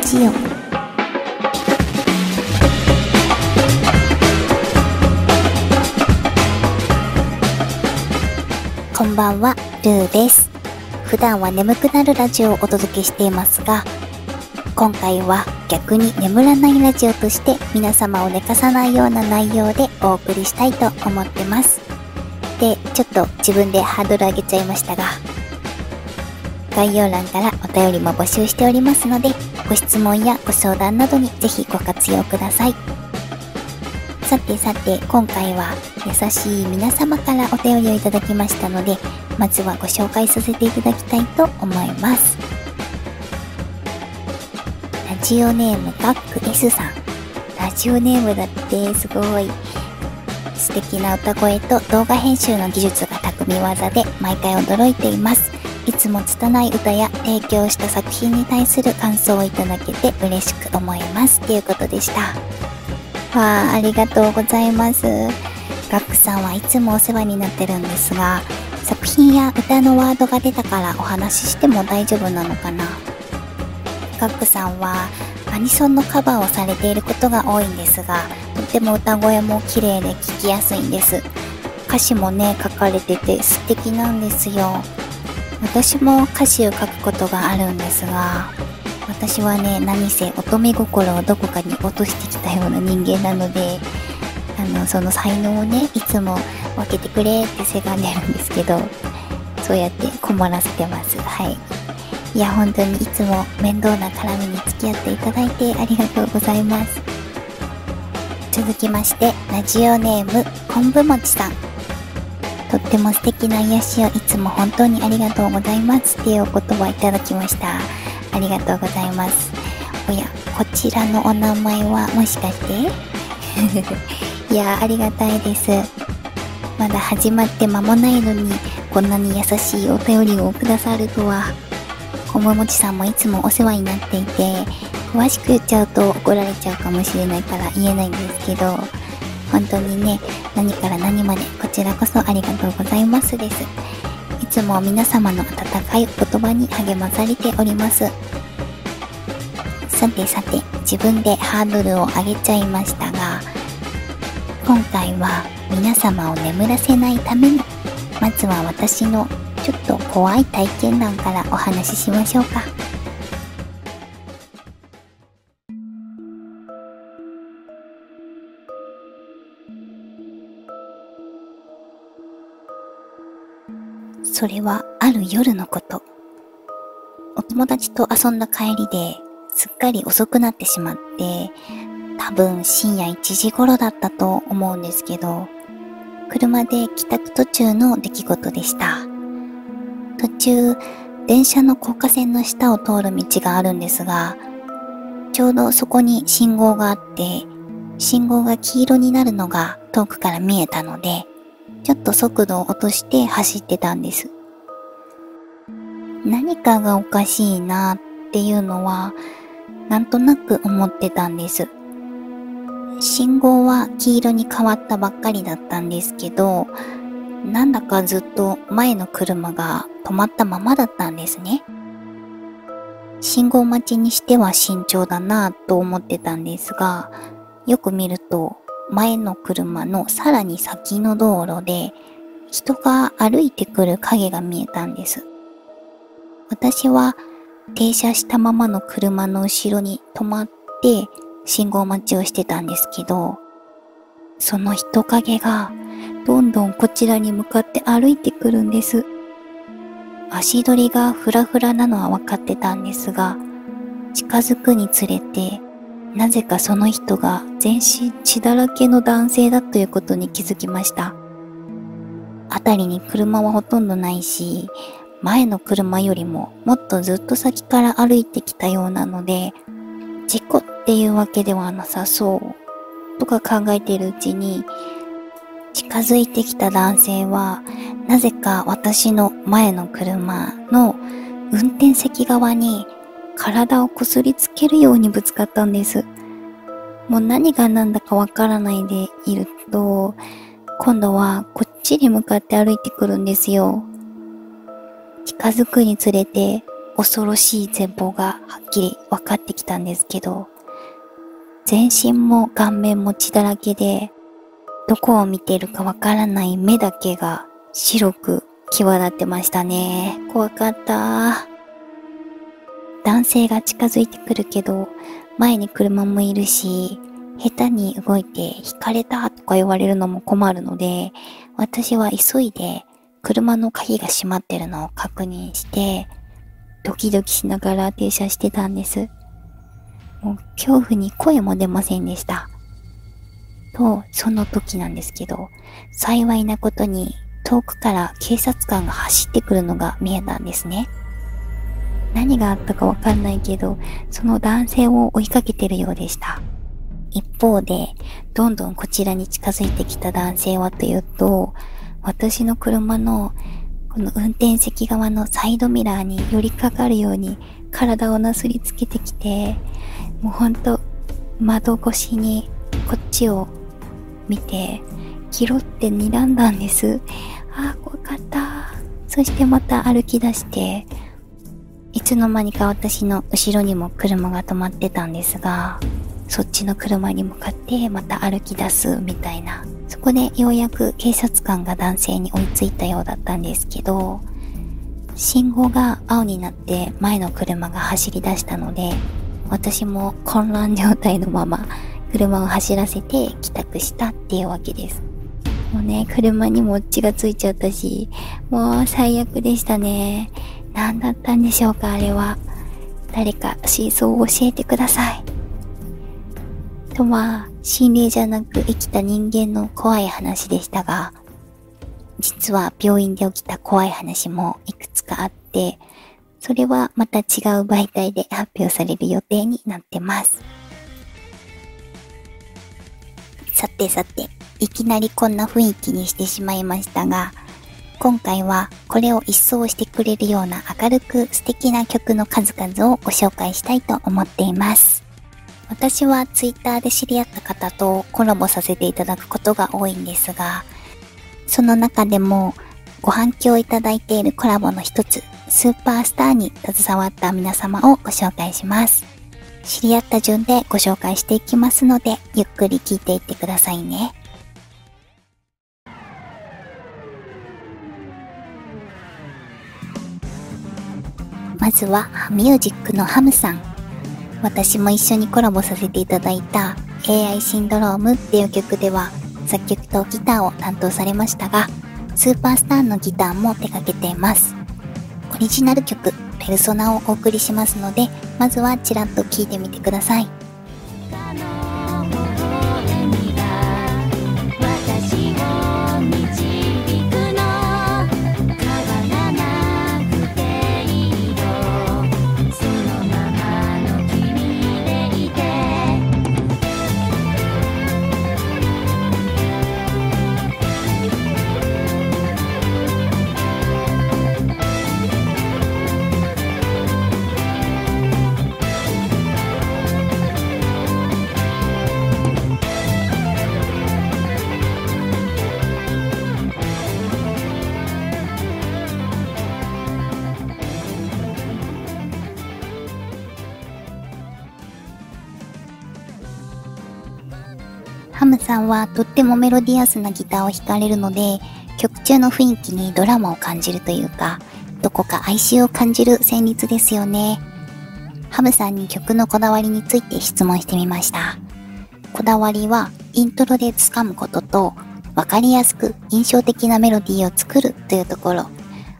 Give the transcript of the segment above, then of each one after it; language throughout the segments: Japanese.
ジオこんばんは、ルーです。普段は眠くなるラジオをお届けしていますが、今回は逆に眠らないラジオとして皆様を寝かさないような内容でお送りしたいと思ってます。で、ちょっと自分でハードル上げちゃいましたが、概要欄からお便りも募集しておりますので、ご質問やご相談などにぜひご活用ください。さてさて、今回は優しい皆様からお便りをいただきましたので、まずはご紹介させていただきたいと思います。ラジオネームガック S さん。ラジオネームだってすごい素敵な歌声と動画編集の技術が巧み技で毎回驚いています。いつも拙い歌や提供した作品に対する感想をいただけて嬉しく思います。ということでした。わあ、ありがとうございます。ガックさんはいつもお世話になってるんですが、作品や歌のワードが出たからお話ししても大丈夫なのかな？ガックさんはアニソンのカバーをされていることが多いんですが、とっても歌声も綺麗で聞きやすいんです。歌詞もね、書かれてて素敵なんですよ。私も歌詞を書くことがあるんですが、私はね、何せ乙女心をどこかに落としてきたような人間なので、あの、その才能をね、いつも分けてくれってせがんでるんですけど、そうやって困らせてます。はい。いや、本当にいつも面倒な絡みに付き合っていただいてありがとうございます。続きまして、ラジオネーム、昆布餅さん。とっても素敵な癒しをいつも本当にありがとうございますっていうお言葉いただきました。ありがとうございます。おや、こちらのお名前はもしかして？いや、ありがたいです。まだ始まって間もないのに、こんなに優しいお便りをくださるとは。こももちさんもいつもお世話になっていて、詳しく言っちゃうと怒られちゃうかもしれないから言えないんですけど、本当にね、何から何までこちらこそありがとうございますです。いつも皆様の温かいお言葉に励まされております。さてさて、自分でハードルを上げちゃいましたが、今回は皆様を眠らせないために、まずは私のちょっと怖い体験談からお話ししましょうか。それはある夜のこと。お友達と遊んだ帰りですっかり遅くなってしまって、多分深夜1時頃だったと思うんですけど、車で帰宅途中の出来事でした。途中、電車の高架線の下を通る道があるんですが、ちょうどそこに信号があって、信号が黄色になるのが遠くから見えたので、ちょっと速度を落として走ってたんです。何かがおかしいなっていうのは、なんとなく思ってたんです。信号は黄色に変わったばっかりだったんですけど、なんだかずっと前の車が止まったままだったんですね。信号待ちにしては慎重だなと思ってたんですが、よく見ると前の車のさらに先の道路で人が歩いてくる影が見えたんです。私は停車したままの車の後ろに止まって信号待ちをしてたんですけど、その人影がどんどんこちらに向かって歩いてくるんです。足取りがフラフラなのは分かってたんですが、近づくにつれて、なぜかその人が全身血だらけの男性だということに気づきました。辺りに車はほとんどないし、前の車よりももっとずっと先から歩いてきたようなので、事故っていうわけではなさそう、とか考えているうちに、近づいてきた男性は、なぜか私の前の車の運転席側に体をこすりつけるようにぶつかったんです。もう何が何だかわからないでいると、今度はこっちに向かって歩いてくるんですよ。近づくにつれて、恐ろしい前方がはっきり分かってきたんですけど、全身も顔面も血だらけで、どこを見ているかわからない目だけが白く際立ってましたね。怖かった。男性が近づいてくるけど、前に車もいるし、下手に動いて引かれたとか言われるのも困るので、私は急いで車の鍵が閉まってるのを確認して、ドキドキしながら停車してたんです。もう恐怖に声も出ませんでした。と、その時なんですけど、幸いなことに遠くから警察官が走ってくるのが見えたんですね。何があったかわかんないけど、その男性を追いかけてるようでした。一方で、どんどんこちらに近づいてきた男性はというと、私の車のこの運転席側のサイドミラーに寄りかかるように体をなすりつけてきて、もうほんと窓越しにこっちを見て、キロって睨んだんです。ああ、怖かった。そしてまた歩き出して、いつの間にか私の後ろにも車が止まってたんですが、そっちの車に向かってまた歩き出すみたいな。そこでようやく警察官が男性に追いついたようだったんですけど、信号が青になって前の車が走り出したので、私も混乱状態のまま 車を走らせて帰宅したっていうわけです。もうね、車にも血がついちゃったし、もう最悪でしたね。何だったんでしょうか、あれは。誰か真相を教えてください。とは、心霊じゃなく生きた人間の怖い話でしたが、実は病院で起きた怖い話もいくつかあって、それはまた違う媒体で発表される予定になってます。さてさて、いきなりこんな雰囲気にしてしまいましたが、今回はこれを一掃してくれるような明るく素敵な曲の数々をご紹介したいと思っています。私は Twitter で知り合った方とコラボさせていただくことが多いんですが、その中でもご反響いただいているコラボの一つ、スーパースターに携わった皆様をご紹介します。知り合った順でご紹介していきますので、ゆっくり聞いていってくださいね。まずは、ミュージックのハムさん。私も一緒にコラボさせていただいた AI シンドロームっていう曲では作曲とギターを担当されましたが、スーパースターのギターも手掛けています。オリジナル曲、ペルソナをお送りしますので、まずはちらっと聴いてみてください。さんはとってもメロディアスなギターを弾かれるので、曲中の雰囲気にドラマを感じるというか、どこか哀愁を感じる旋律ですよね。ハムさんに曲のこだわりについて質問してみました。こだわりは、イントロで掴むことと、わかりやすく印象的なメロディーを作るというところ、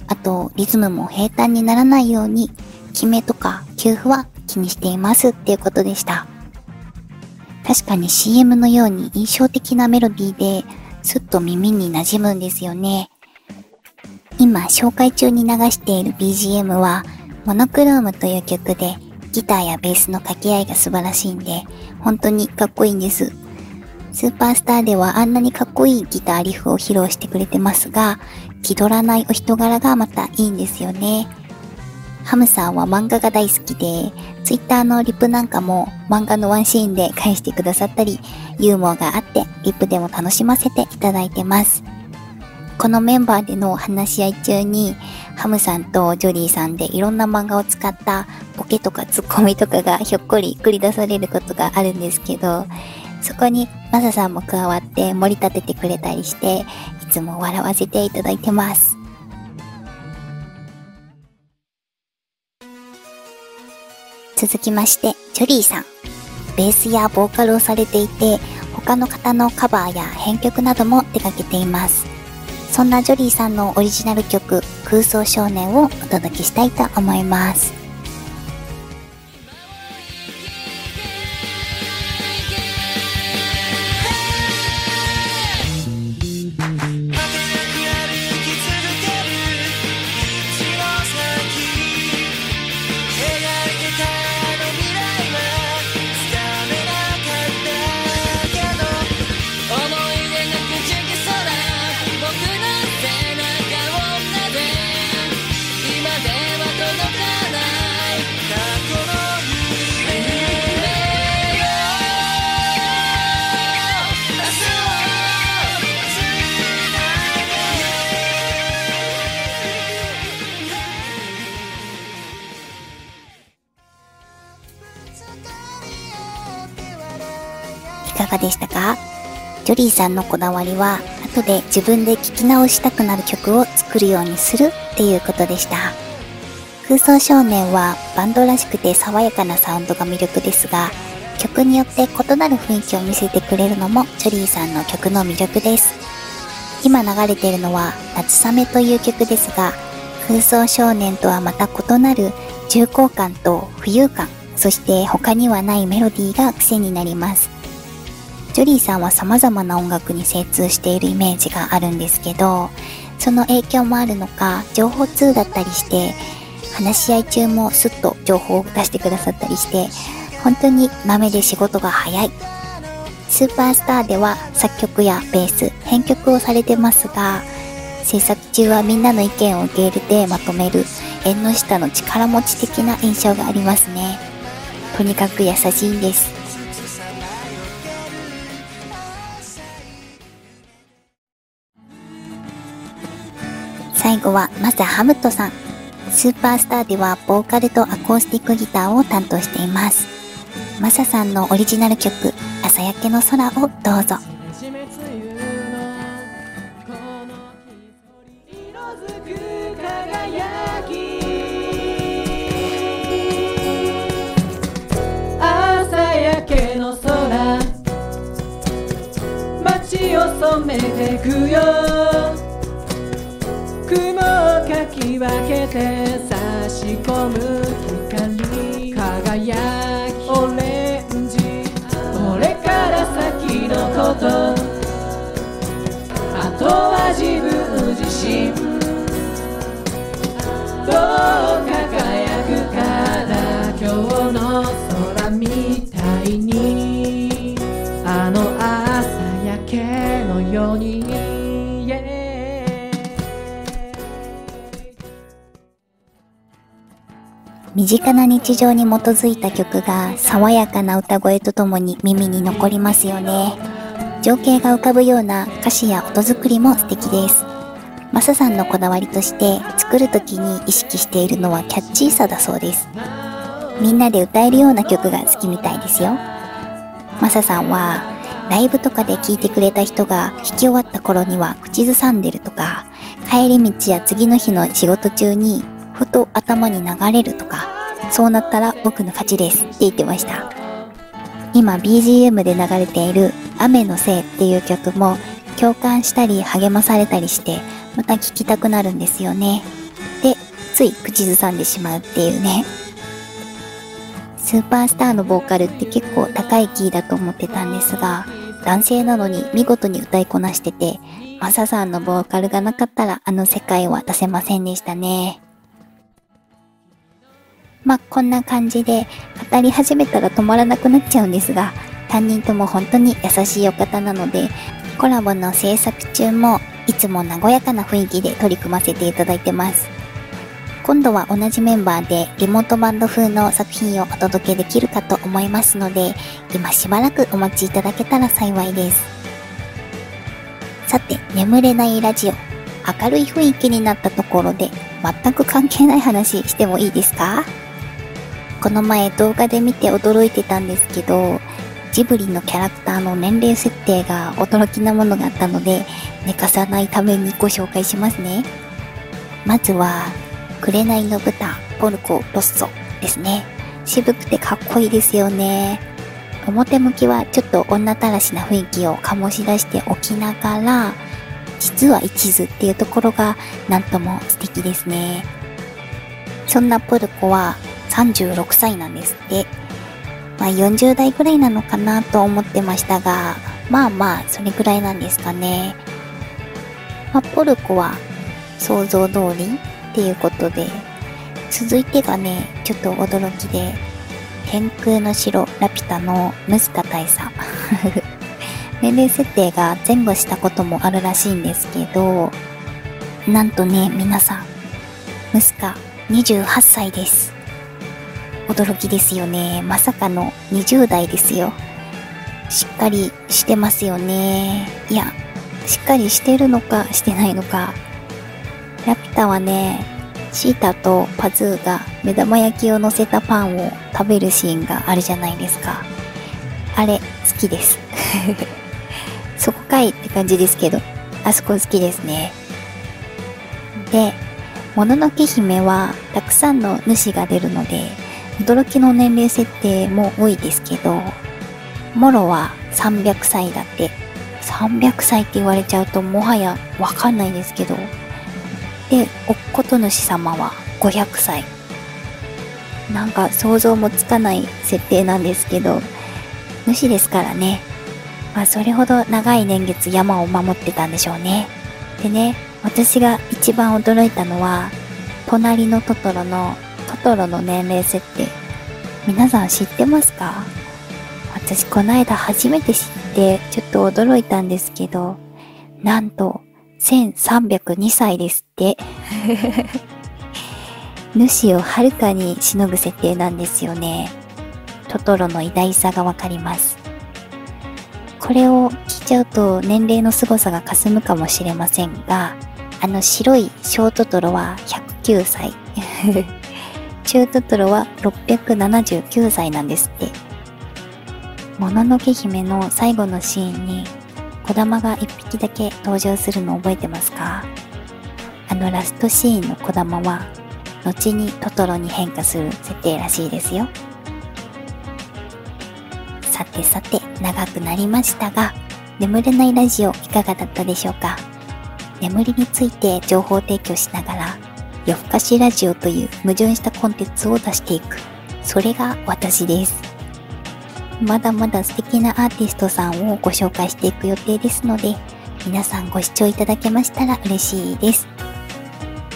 あと、リズムも平坦にならないように、決めとか給付は気にしていますっていうことでした。確かに CM のように印象的なメロディーで、すっと耳に馴染むんですよね。今紹介中に流している BGM は、モノクロームという曲で、ギターやベースの掛け合いが素晴らしいんで、本当にかっこいいんです。スーパースターではあんなにかっこいいギターリフを披露してくれてますが、気取らないお人柄がまたいいんですよね。ハムさんは漫画が大好きで、ツイッターのリプなんかも漫画のワンシーンで返してくださったり、ユーモアがあって、リプでも楽しませていただいてます。このメンバーでの話し合い中に、ハムさんとジョリーさんでいろんな漫画を使ったボケとかツッコミとかがひょっこり繰り出されることがあるんですけど、そこにマサさんも加わって盛り立ててくれたりして、いつも笑わせていただいてます。続きまして、ジョリーさん。ベースやボーカルをされていて、他の方のカバーや編曲なども手掛けています。そんなジョリーさんのオリジナル曲、空想少年をお届けしたいと思います。がでしたか？ジョリーさんのこだわりは、後で自分で聴き直したくなる曲を作るようにするっていうことでした。空想少年はバンドらしくて爽やかなサウンドが魅力ですが、曲によって異なる雰囲気を見せてくれるのもジョリーさんの曲の魅力です。今流れているのは夏雨という曲ですが、空想少年とはまた異なる重厚感と浮遊感、そして他にはないメロディーが癖になります。ジョリーさんは様々な音楽に精通しているイメージがあるんですけど、その影響もあるのか、情報通だったりして、話し合い中もスッと情報を出してくださったりして、本当に豆で仕事が早い。スーパースターでは作曲やベース、編曲をされてますが、制作中はみんなの意見を受け入れてまとめる縁の下の力持ち的な印象がありますね。とにかく優しいんです。後はマサハムトさん。スーパースターではボーカルとアコースティックギターを担当しています。マサさんのオリジナル曲、朝焼けの空をどうぞ。街を染めてくよ分けて差し込む光輝きオレンジこれから先のことあとは自分自身どうか身近な日常に基づいた曲が爽やかな歌声とともに耳に残りますよね。情景が浮かぶような歌詞や音作りも素敵です。マサさんのこだわりとして作る時に意識しているのはキャッチーさだそうです。みんなで歌えるような曲が好きみたいですよ。マサさんはライブとかで聴いてくれた人が弾き終わった頃には口ずさんでるとか、帰り道や次の日の仕事中にふと頭に流れるとか、そうなったら僕の勝ちですって言ってました。今 BGM で流れている雨のせいっていう曲も共感したり励まされたりしてまた聴きたくなるんですよね。で、つい口ずさんでしまうっていうね。スーパースターのボーカルって結構高いキーだと思ってたんですが、男性なのに見事に歌いこなしてて、マサさんのボーカルがなかったらあの世界は出せませんでしたね。まあ、こんな感じで語り始めたら止まらなくなっちゃうんですが、担任とも本当に優しいお方なので、コラボの制作中もいつも和やかな雰囲気で取り組ませていただいてます。今度は同じメンバーでリモートバンド風の作品をお届けできるかと思いますので、今しばらくお待ちいただけたら幸いです。さて、眠れないラジオ。明るい雰囲気になったところで全く関係ない話してもいいですか？この前動画で見て驚いてたんですけど、ジブリのキャラクターの年齢設定が驚きなものがあったので、寝かさないためにご紹介しますね。まずは、紅の豚、ポルコ、ロッソですね。渋くてかっこいいですよね。表向きはちょっと女たらしな雰囲気を醸し出しておきながら、実は一途っていうところがなんとも素敵ですね。そんなポルコは36歳なんですって。まあ40代ぐらいなのかなと思ってましたが、まあまあそれぐらいなんですかね。まあ、ポルコは想像通りっていうことで、続いてがね、ちょっと驚きで、天空の城ラピュタのムスカ大佐。年齢設定が前後したこともあるらしいんですけど、なんとね、皆さん、ムスカ28歳です。驚きですよね。まさかの20代ですよ。しっかりしてますよね。いや、しっかりしてるのかしてないのか。ラピュタはね、シータとパズーが目玉焼きを乗せたパンを食べるシーンがあるじゃないですか。あれ、好きです。そこかいって感じですけど、あそこ好きですね。で、もののけ姫はたくさんの主が出るので、驚きの年齢設定も多いですけど、モロは300歳だって。300歳って言われちゃうともはやわかんないですけど。で、おっこと主様は500歳。なんか想像もつかない設定なんですけど、主ですからね。まあそれほど長い年月山を守ってたんでしょうね。でね、私が一番驚いたのは、隣のトトロのトトロの年齢設定。皆さん知ってますか？私この間初めて知ってちょっと驚いたんですけど、なんと1302歳ですって。主をはるかにしのぐ設定なんですよね。トトロの偉大さがわかります。これを聞いちゃうと年齢の凄さが霞むかもしれませんが、あの白い小トトロは109歳。中トトロは679歳なんですって。もののけ姫の最後のシーンに、小玉が一匹だけ登場するの覚えてますか？あのラストシーンの小玉は、後にトトロに変化する設定らしいですよ。さてさて、長くなりましたが、眠れないラジオいかがだったでしょうか？眠りについて情報提供しながら、夜更かしラジオという矛盾したコンテンツを出していく。それが私です。まだまだ素敵なアーティストさんをご紹介していく予定ですので、皆さんご視聴いただけましたら嬉しいです。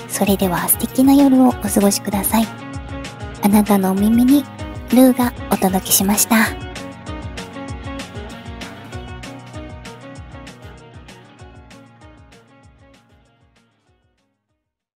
それでは素敵な夜をお過ごしください。あなたのお耳にルーがお届けしました。